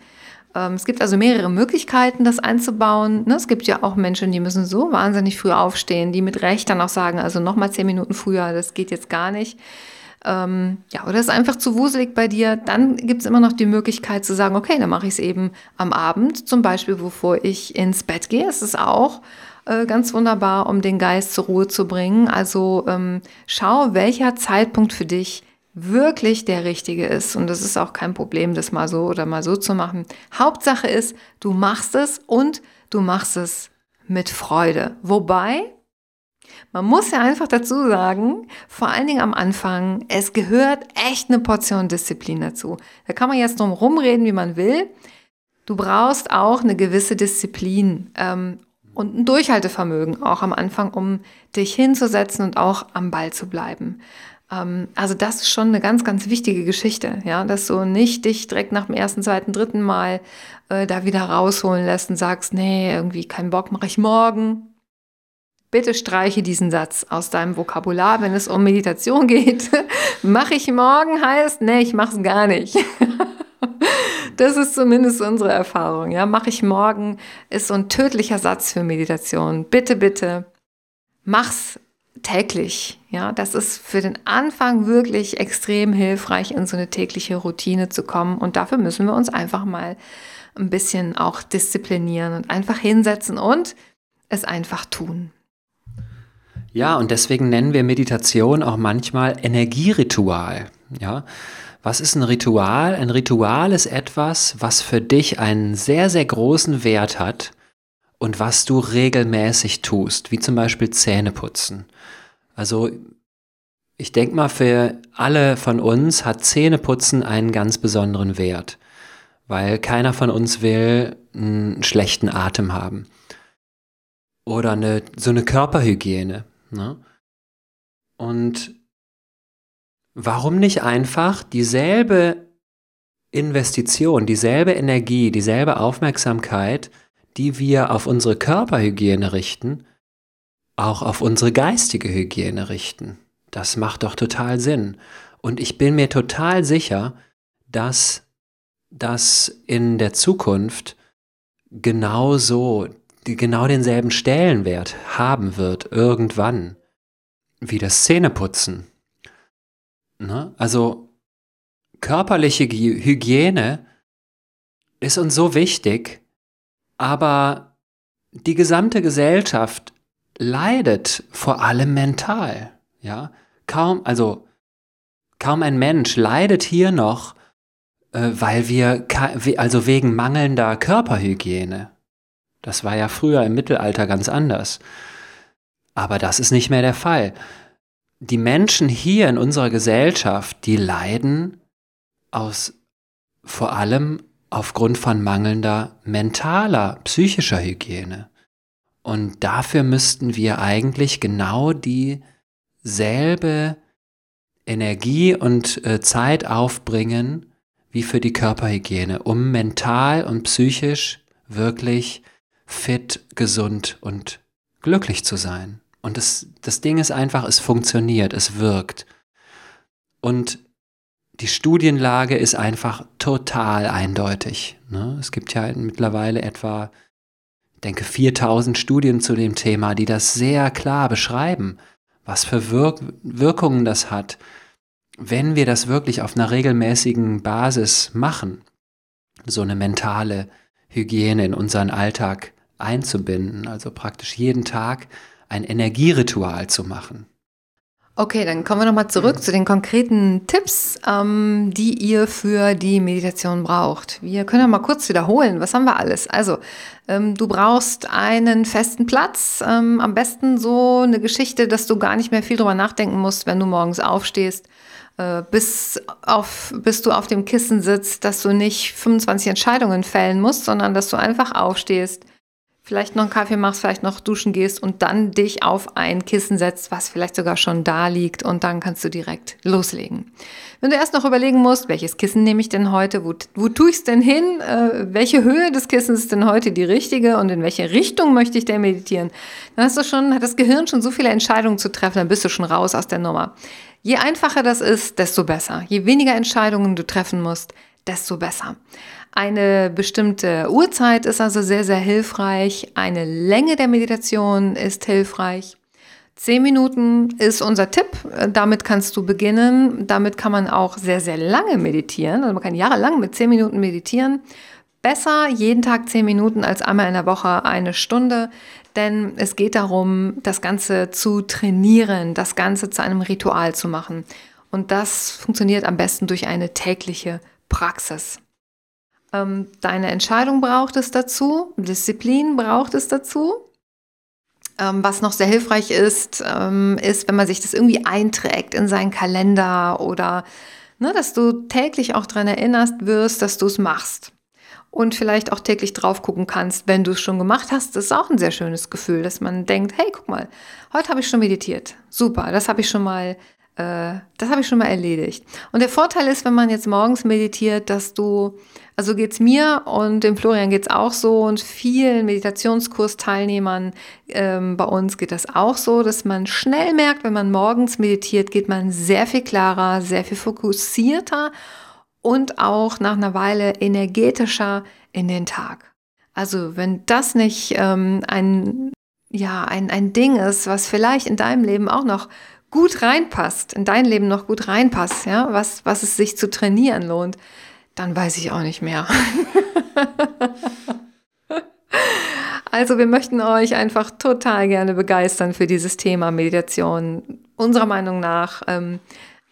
Ähm, es gibt also mehrere Möglichkeiten, das einzubauen. Ne? Es gibt ja auch Menschen, die müssen so wahnsinnig früh aufstehen, die mit Recht dann auch sagen, also nochmal zehn Minuten früher, das geht jetzt gar nicht ähm, ja, oder ist einfach zu wuselig bei dir, dann gibt es immer noch die Möglichkeit zu sagen, okay, dann mache ich es eben am Abend, zum Beispiel, bevor ich ins Bett gehe. Es ist auch äh, ganz wunderbar, um den Geist zur Ruhe zu bringen. Also ähm, schau, welcher Zeitpunkt für dich wirklich der richtige ist. Und das ist auch kein Problem, das mal so oder mal so zu machen. Hauptsache ist, du machst es und du machst es mit Freude. Wobei, man muss ja einfach dazu sagen, vor allen Dingen am Anfang, es gehört echt eine Portion Disziplin dazu. Da kann man jetzt drum rumreden, wie man will. Du brauchst auch eine gewisse Disziplin ähm, und ein Durchhaltevermögen auch am Anfang, um dich hinzusetzen und auch am Ball zu bleiben. Ähm, also das ist schon eine ganz, ganz wichtige Geschichte, ja, dass du nicht dich direkt nach dem ersten, zweiten, dritten Mal äh, da wieder rausholen lässt und sagst, nee, irgendwie keinen Bock, mache ich morgen. Bitte streiche diesen Satz aus deinem Vokabular, wenn es um Meditation geht. Mache ich morgen heißt, nee, ich mache es gar nicht. das ist zumindest unsere Erfahrung. Ja, mache ich morgen ist so ein tödlicher Satz für Meditation. Bitte, bitte, mach's täglich. Ja, das ist für den Anfang wirklich extrem hilfreich, in so eine tägliche Routine zu kommen. Und dafür müssen wir uns einfach mal ein bisschen auch disziplinieren und einfach hinsetzen und es einfach tun. Ja, und deswegen nennen wir Meditation auch manchmal Energieritual. Ja, was ist ein Ritual? Ein Ritual ist etwas, was für dich einen sehr, sehr großen Wert hat und was du regelmäßig tust, wie zum Beispiel Zähneputzen. Also ich denke mal, für alle von uns hat Zähneputzen einen ganz besonderen Wert, weil keiner von uns will einen schlechten Atem haben. Oder eine, so eine Körperhygiene. Ne? Und warum nicht einfach dieselbe Investition, dieselbe Energie, dieselbe Aufmerksamkeit, die wir auf unsere Körperhygiene richten, auch auf unsere geistige Hygiene richten. Das macht doch total Sinn. Und ich bin mir total sicher, dass das in der Zukunft genauso genau denselben Stellenwert haben wird irgendwann wie das Zähneputzen. Ne? Also körperliche Hygiene ist uns so wichtig, aber die gesamte Gesellschaft leidet vor allem mental. Ja, kaum, also kaum ein Mensch leidet hier noch, äh, weil wir, also wegen mangelnder Körperhygiene. Das war ja früher im Mittelalter ganz anders. Aber das ist nicht mehr der Fall. Die Menschen hier in unserer Gesellschaft, die leiden aus vor allem aufgrund von mangelnder mentaler, psychischer Hygiene. Und dafür müssten wir eigentlich genau dieselbe Energie und äh, Zeit aufbringen wie für die Körperhygiene, um mental und psychisch wirklich fit, gesund und glücklich zu sein. Und das, das Ding ist einfach, es funktioniert, es wirkt. Und die Studienlage ist einfach total eindeutig. Ne? Es gibt ja mittlerweile etwa, ich denke, 4000 Studien zu dem Thema, die das sehr klar beschreiben, was für Wirk Wirkungen das hat, wenn wir das wirklich auf einer regelmäßigen Basis machen, so eine mentale Hygiene in unseren Alltag einzubinden, also praktisch jeden Tag ein Energieritual zu machen. Okay, dann kommen wir nochmal zurück zu den konkreten Tipps, ähm, die ihr für die Meditation braucht. Wir können ja mal kurz wiederholen. Was haben wir alles? Also, ähm, du brauchst einen festen Platz, ähm, am besten so eine Geschichte, dass du gar nicht mehr viel drüber nachdenken musst, wenn du morgens aufstehst, äh, bis, auf, bis du auf dem Kissen sitzt, dass du nicht 25 Entscheidungen fällen musst, sondern dass du einfach aufstehst, vielleicht noch einen Kaffee machst, vielleicht noch duschen gehst und dann dich auf ein Kissen setzt, was vielleicht sogar schon da liegt und dann kannst du direkt loslegen. Wenn du erst noch überlegen musst, welches Kissen nehme ich denn heute, wo, wo tue ich es denn hin, äh, welche Höhe des Kissens ist denn heute die richtige und in welche Richtung möchte ich denn meditieren, dann hast du schon, hat das Gehirn schon so viele Entscheidungen zu treffen, dann bist du schon raus aus der Nummer. Je einfacher das ist, desto besser. Je weniger Entscheidungen du treffen musst, desto besser. Eine bestimmte Uhrzeit ist also sehr, sehr hilfreich. Eine Länge der Meditation ist hilfreich. Zehn Minuten ist unser Tipp. Damit kannst du beginnen. Damit kann man auch sehr, sehr lange meditieren. Also man kann jahrelang mit zehn Minuten meditieren. Besser jeden Tag zehn Minuten als einmal in der Woche eine Stunde, denn es geht darum, das Ganze zu trainieren, das Ganze zu einem Ritual zu machen. Und das funktioniert am besten durch eine tägliche Praxis. Ähm, deine Entscheidung braucht es dazu, Disziplin braucht es dazu. Ähm, was noch sehr hilfreich ist, ähm, ist, wenn man sich das irgendwie einträgt in seinen Kalender oder ne, dass du täglich auch daran erinnerst wirst, dass du es machst. Und vielleicht auch täglich drauf gucken kannst, wenn du es schon gemacht hast. Das ist auch ein sehr schönes Gefühl, dass man denkt, hey, guck mal, heute habe ich schon meditiert. Super, das habe ich schon mal äh, das habe ich schon mal erledigt. Und der Vorteil ist, wenn man jetzt morgens meditiert, dass du, also geht's mir und dem Florian geht's auch so und vielen Meditationskursteilnehmern ähm, bei uns geht das auch so, dass man schnell merkt, wenn man morgens meditiert, geht man sehr viel klarer, sehr viel fokussierter und auch nach einer Weile energetischer in den Tag. Also wenn das nicht ähm, ein ja, ein, ein Ding ist, was vielleicht in deinem Leben auch noch gut reinpasst, in dein Leben noch gut reinpasst, ja, was, was es sich zu trainieren lohnt, dann weiß ich auch nicht mehr. also wir möchten euch einfach total gerne begeistern für dieses Thema Meditation. Unserer Meinung nach ähm,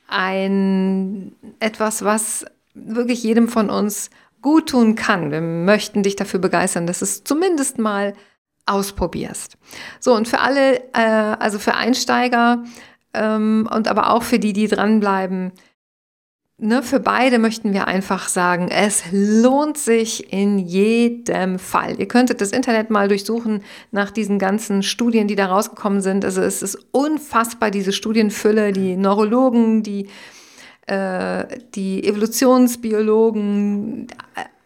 ein etwas, was wirklich jedem von uns gut tun kann. Wir möchten dich dafür begeistern, dass es zumindest mal ausprobierst. So, und für alle, äh, also für Einsteiger, ähm, und aber auch für die, die dranbleiben. Ne, für beide möchten wir einfach sagen, es lohnt sich in jedem Fall. Ihr könntet das Internet mal durchsuchen nach diesen ganzen Studien, die da rausgekommen sind. Also es ist unfassbar, diese Studienfülle, die Neurologen, die, äh, die Evolutionsbiologen,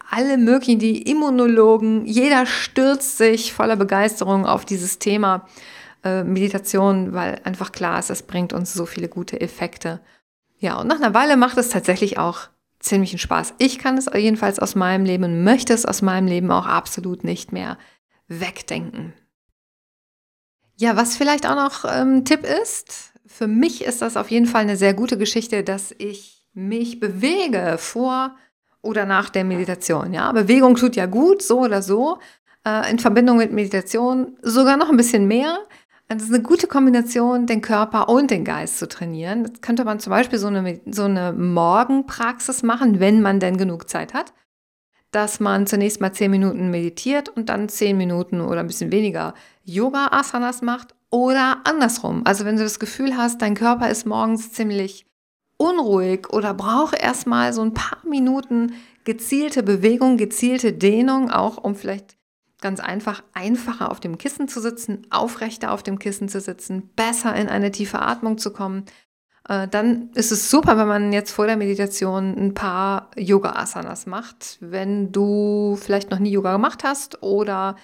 alle möglichen, die Immunologen, jeder stürzt sich voller Begeisterung auf dieses Thema. Äh, Meditation, weil einfach klar ist, es bringt uns so viele gute Effekte. Ja, und nach einer Weile macht es tatsächlich auch ziemlichen Spaß. Ich kann es jedenfalls aus meinem Leben und möchte es aus meinem Leben auch absolut nicht mehr wegdenken. Ja, was vielleicht auch noch ähm, Tipp ist, für mich ist das auf jeden Fall eine sehr gute Geschichte, dass ich mich bewege vor oder nach der Meditation. Ja, Bewegung tut ja gut, so oder so. Äh, in Verbindung mit Meditation sogar noch ein bisschen mehr. Es ist eine gute Kombination, den Körper und den Geist zu trainieren. Das könnte man zum Beispiel so eine, so eine Morgenpraxis machen, wenn man denn genug Zeit hat, dass man zunächst mal zehn Minuten meditiert und dann zehn Minuten oder ein bisschen weniger Yoga-Asanas macht oder andersrum. Also wenn du das Gefühl hast, dein Körper ist morgens ziemlich unruhig oder braucht erstmal so ein paar Minuten gezielte Bewegung, gezielte Dehnung, auch um vielleicht Ganz einfach, einfacher auf dem Kissen zu sitzen, aufrechter auf dem Kissen zu sitzen, besser in eine tiefe Atmung zu kommen. Äh, dann ist es super, wenn man jetzt vor der Meditation ein paar Yoga-Asanas macht. Wenn du vielleicht noch nie Yoga gemacht hast oder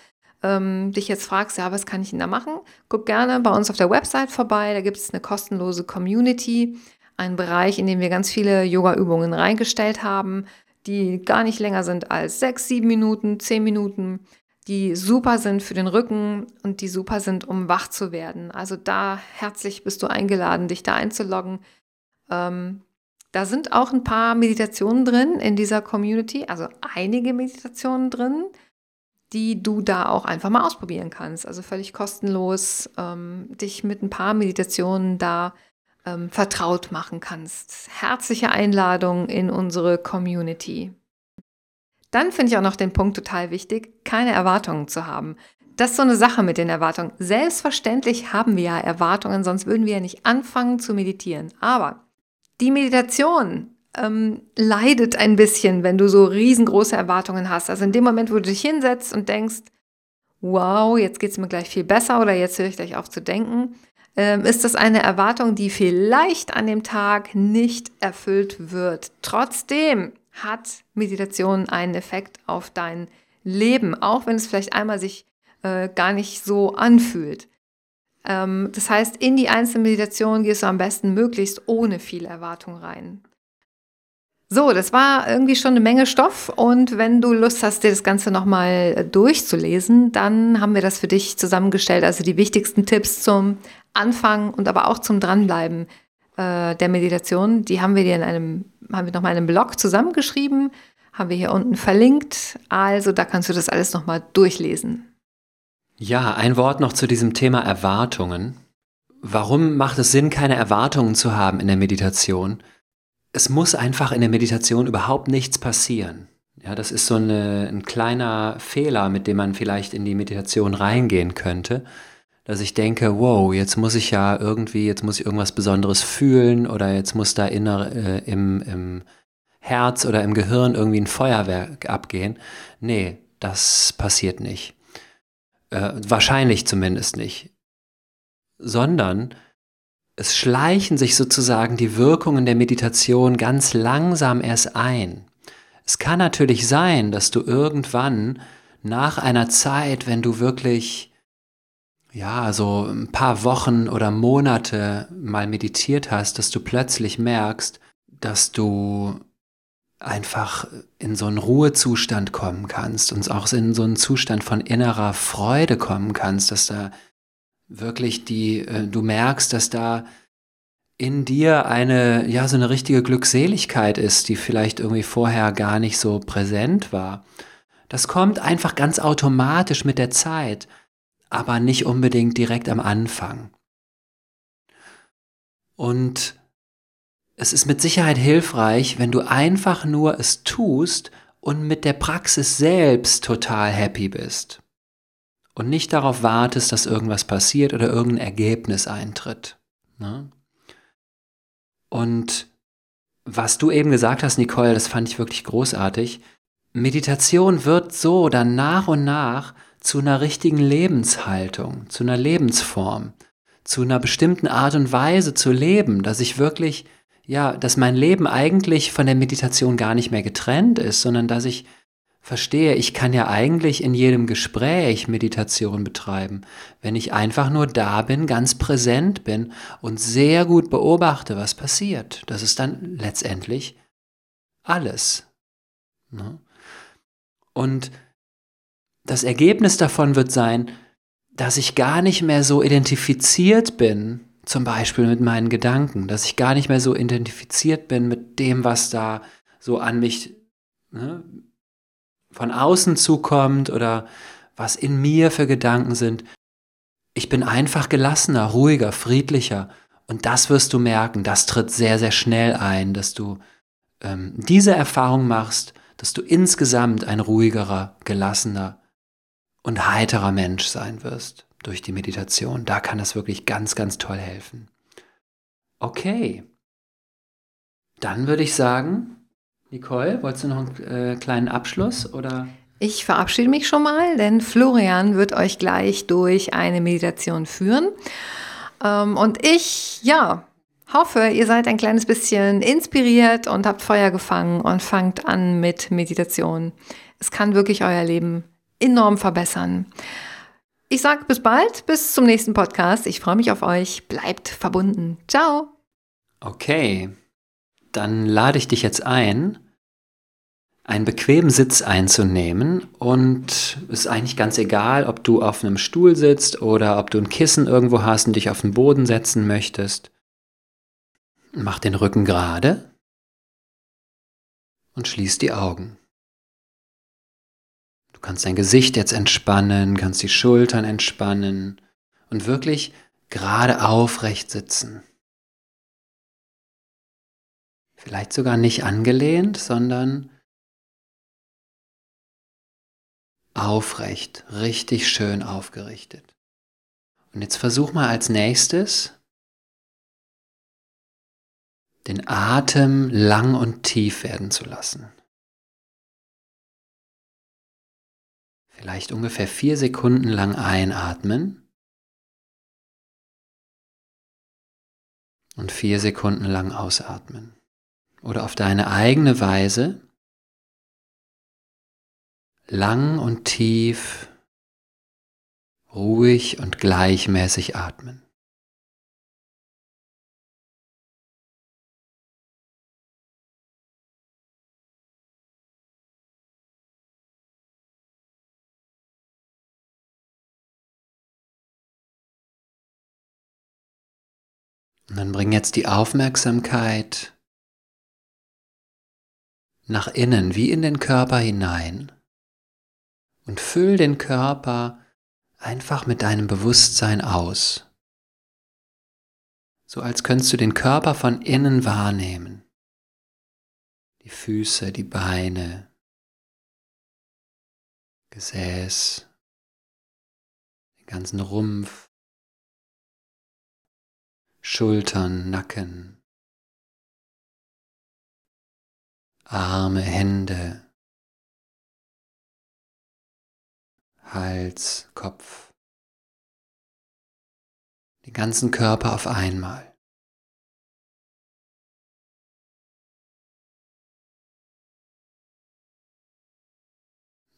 ähm, dich jetzt fragst, ja, was kann ich denn da machen? Guck gerne bei uns auf der Website vorbei. Da gibt es eine kostenlose Community, einen Bereich, in dem wir ganz viele Yoga-Übungen reingestellt haben, die gar nicht länger sind als sechs, sieben Minuten, zehn Minuten die super sind für den Rücken und die super sind, um wach zu werden. Also da herzlich bist du eingeladen, dich da einzuloggen. Ähm, da sind auch ein paar Meditationen drin in dieser Community, also einige Meditationen drin, die du da auch einfach mal ausprobieren kannst. Also völlig kostenlos, ähm, dich mit ein paar Meditationen da ähm, vertraut machen kannst. Herzliche Einladung in unsere Community. Dann finde ich auch noch den Punkt total wichtig, keine Erwartungen zu haben. Das ist so eine Sache mit den Erwartungen. Selbstverständlich haben wir ja Erwartungen, sonst würden wir ja nicht anfangen zu meditieren. Aber die Meditation ähm, leidet ein bisschen, wenn du so riesengroße Erwartungen hast. Also in dem Moment, wo du dich hinsetzt und denkst, wow, jetzt geht es mir gleich viel besser oder jetzt höre ich gleich auf zu denken, ähm, ist das eine Erwartung, die vielleicht an dem Tag nicht erfüllt wird. Trotzdem hat Meditation einen Effekt auf dein Leben, auch wenn es vielleicht einmal sich äh, gar nicht so anfühlt. Ähm, das heißt, in die einzelne Meditation gehst du am besten möglichst ohne viel Erwartung rein. So, das war irgendwie schon eine Menge Stoff und wenn du Lust hast, dir das Ganze nochmal äh, durchzulesen, dann haben wir das für dich zusammengestellt. Also die wichtigsten Tipps zum Anfang und aber auch zum Dranbleiben äh, der Meditation, die haben wir dir in einem, haben wir nochmal in einem Blog zusammengeschrieben, haben wir hier unten verlinkt. Also da kannst du das alles nochmal durchlesen. Ja, ein Wort noch zu diesem Thema Erwartungen. Warum macht es Sinn, keine Erwartungen zu haben in der Meditation? es muss einfach in der Meditation überhaupt nichts passieren. Ja, das ist so eine, ein kleiner Fehler, mit dem man vielleicht in die Meditation reingehen könnte, dass ich denke, wow, jetzt muss ich ja irgendwie, jetzt muss ich irgendwas Besonderes fühlen oder jetzt muss da inner, äh, im, im Herz oder im Gehirn irgendwie ein Feuerwerk abgehen. Nee, das passiert nicht. Äh, wahrscheinlich zumindest nicht. Sondern es schleichen sich sozusagen die Wirkungen der Meditation ganz langsam erst ein. Es kann natürlich sein, dass du irgendwann nach einer Zeit, wenn du wirklich ja, so ein paar Wochen oder Monate mal meditiert hast, dass du plötzlich merkst, dass du einfach in so einen Ruhezustand kommen kannst und auch in so einen Zustand von innerer Freude kommen kannst, dass da wirklich die, äh, du merkst, dass da in dir eine, ja, so eine richtige Glückseligkeit ist, die vielleicht irgendwie vorher gar nicht so präsent war. Das kommt einfach ganz automatisch mit der Zeit, aber nicht unbedingt direkt am Anfang. Und es ist mit Sicherheit hilfreich, wenn du einfach nur es tust und mit der Praxis selbst total happy bist und nicht darauf wartest, dass irgendwas passiert oder irgendein Ergebnis eintritt. Ne? Und was du eben gesagt hast, Nicole, das fand ich wirklich großartig. Meditation wird so dann nach und nach zu einer richtigen Lebenshaltung, zu einer Lebensform, zu einer bestimmten Art und Weise zu leben, dass ich wirklich, ja, dass mein Leben eigentlich von der Meditation gar nicht mehr getrennt ist, sondern dass ich verstehe, ich kann ja eigentlich in jedem Gespräch Meditation betreiben, wenn ich einfach nur da bin, ganz präsent bin und sehr gut beobachte, was passiert. Das ist dann letztendlich alles. Ne? Und das Ergebnis davon wird sein, dass ich gar nicht mehr so identifiziert bin, zum Beispiel mit meinen Gedanken, dass ich gar nicht mehr so identifiziert bin mit dem, was da so an mich ne, von außen zukommt oder was in mir für Gedanken sind. Ich bin einfach gelassener, ruhiger, friedlicher. Und das wirst du merken, das tritt sehr, sehr schnell ein, dass du ähm, diese Erfahrung machst, dass du insgesamt ein ruhigerer, gelassener und heiterer Mensch sein wirst durch die Meditation. Da kann das wirklich ganz, ganz toll helfen. Okay. Dann würde ich sagen, Nicole, wolltest du noch einen äh, kleinen Abschluss oder? Ich verabschiede mich schon mal, denn Florian wird euch gleich durch eine Meditation führen. Ähm, und ich, ja, hoffe, ihr seid ein kleines bisschen inspiriert und habt Feuer gefangen und fangt an mit Meditation. Es kann wirklich euer Leben enorm verbessern. Ich sage bis bald, bis zum nächsten Podcast. Ich freue mich auf euch. Bleibt verbunden. Ciao. Okay dann lade ich dich jetzt ein, einen bequemen Sitz einzunehmen und es ist eigentlich ganz egal, ob du auf einem Stuhl sitzt oder ob du ein Kissen irgendwo hast und dich auf den Boden setzen möchtest. Mach den Rücken gerade und schließ die Augen. Du kannst dein Gesicht jetzt entspannen, kannst die Schultern entspannen und wirklich gerade aufrecht sitzen. Vielleicht sogar nicht angelehnt, sondern aufrecht, richtig schön aufgerichtet. Und jetzt versuch mal als nächstes den Atem lang und tief werden zu lassen. Vielleicht ungefähr vier Sekunden lang einatmen und vier Sekunden lang ausatmen. Oder auf deine eigene Weise lang und tief, ruhig und gleichmäßig atmen. Und dann bring jetzt die Aufmerksamkeit nach innen, wie in den Körper hinein und füll den Körper einfach mit deinem Bewusstsein aus. So als könntest du den Körper von innen wahrnehmen. Die Füße, die Beine, Gesäß, den ganzen Rumpf, Schultern, Nacken, Arme, Hände, Hals, Kopf, den ganzen Körper auf einmal.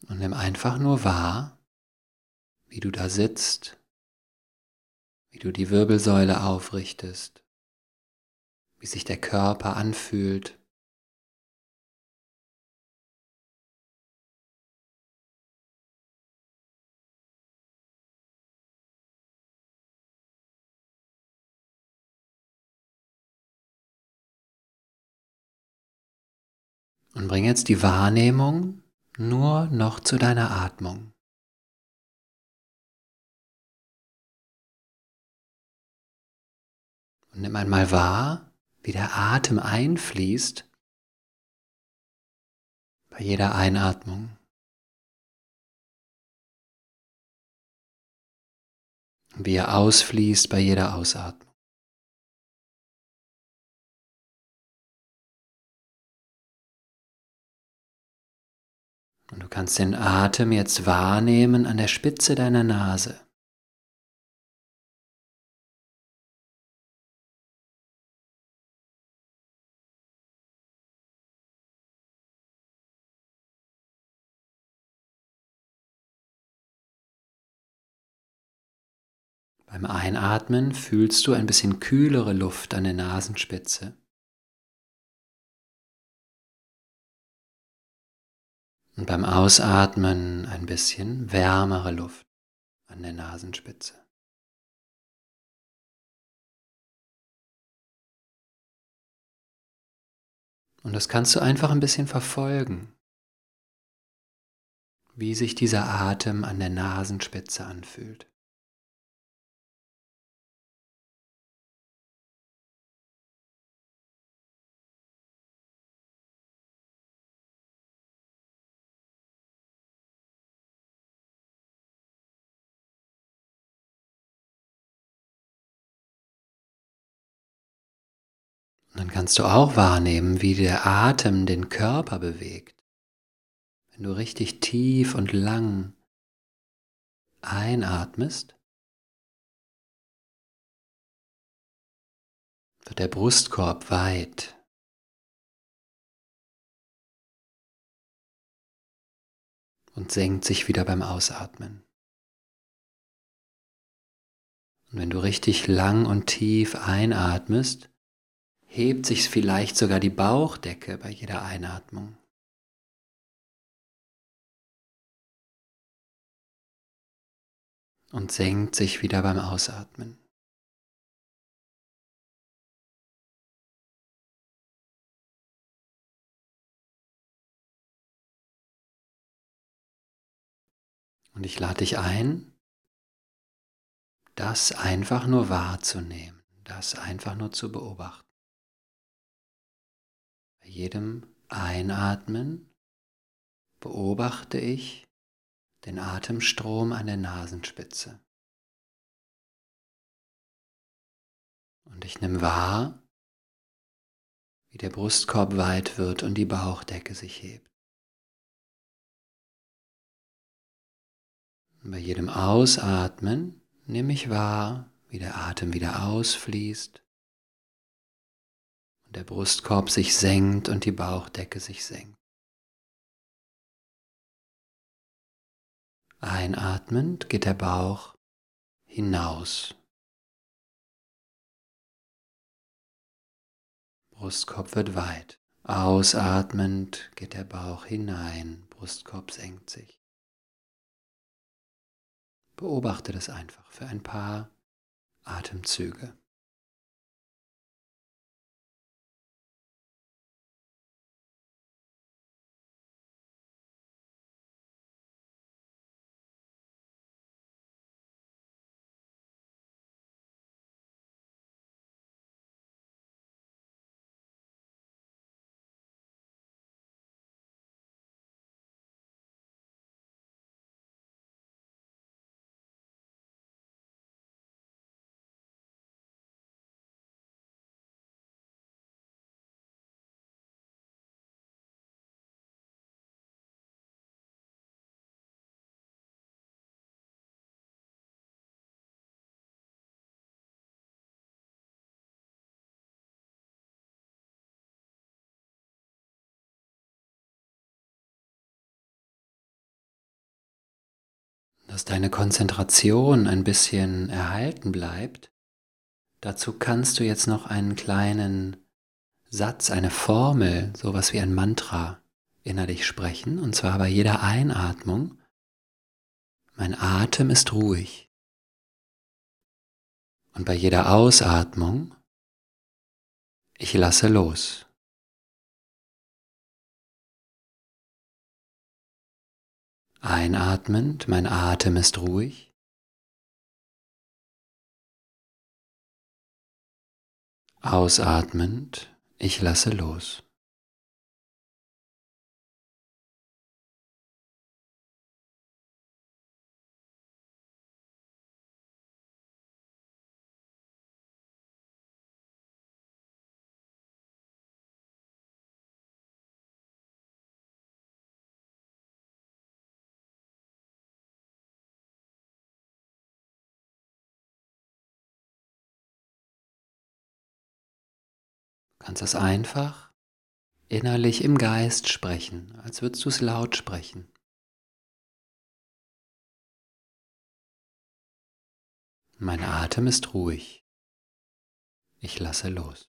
Und nimm einfach nur wahr, wie du da sitzt, wie du die Wirbelsäule aufrichtest, wie sich der Körper anfühlt. Und bring jetzt die Wahrnehmung nur noch zu deiner Atmung. Und nimm einmal wahr, wie der Atem einfließt bei jeder Einatmung. Und wie er ausfließt bei jeder Ausatmung. Und du kannst den Atem jetzt wahrnehmen an der Spitze deiner Nase. Beim Einatmen fühlst du ein bisschen kühlere Luft an der Nasenspitze. Und beim Ausatmen ein bisschen wärmere Luft an der Nasenspitze. Und das kannst du einfach ein bisschen verfolgen, wie sich dieser Atem an der Nasenspitze anfühlt. Und dann kannst du auch wahrnehmen, wie der Atem den Körper bewegt. Wenn du richtig tief und lang einatmest, wird der Brustkorb weit. Und senkt sich wieder beim Ausatmen. Und wenn du richtig lang und tief einatmest, hebt sich vielleicht sogar die Bauchdecke bei jeder Einatmung. Und senkt sich wieder beim Ausatmen. Und ich lade dich ein, das einfach nur wahrzunehmen, das einfach nur zu beobachten. Bei jedem Einatmen beobachte ich den Atemstrom an der Nasenspitze. Und ich nehme wahr, wie der Brustkorb weit wird und die Bauchdecke sich hebt. Und bei jedem Ausatmen nehme ich wahr, wie der Atem wieder ausfließt und der Brustkorb sich senkt und die Bauchdecke sich senkt. Einatmend geht der Bauch hinaus. Brustkorb wird weit. Ausatmend geht der Bauch hinein, Brustkorb senkt sich. Beobachte das einfach für ein paar Atemzüge. Dass deine Konzentration ein bisschen erhalten bleibt, dazu kannst du jetzt noch einen kleinen Satz, eine Formel, sowas wie ein Mantra innerlich sprechen, und zwar bei jeder Einatmung. Mein Atem ist ruhig. Und bei jeder Ausatmung, ich lasse los. Einatmend, mein Atem ist ruhig. Ausatmend, ich lasse los. Kannst es einfach innerlich im Geist sprechen, als würdest du es laut sprechen. Mein Atem ist ruhig. Ich lasse los.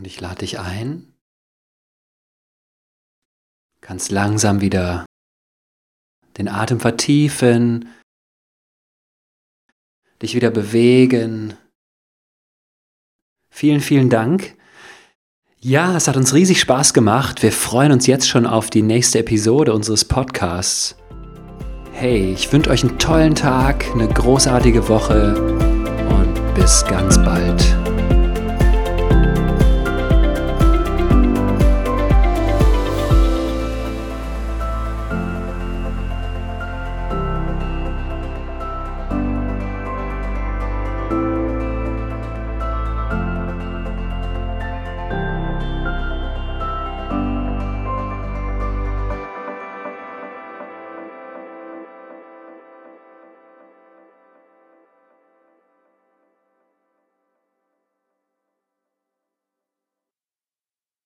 Und ich lade dich ein, kannst langsam wieder den Atem vertiefen, dich wieder bewegen. Vielen, vielen Dank. Ja, es hat uns riesig Spaß gemacht. Wir freuen uns jetzt schon auf die nächste Episode unseres Podcasts. Hey, ich wünsche euch einen tollen Tag, eine großartige Woche und bis ganz bald.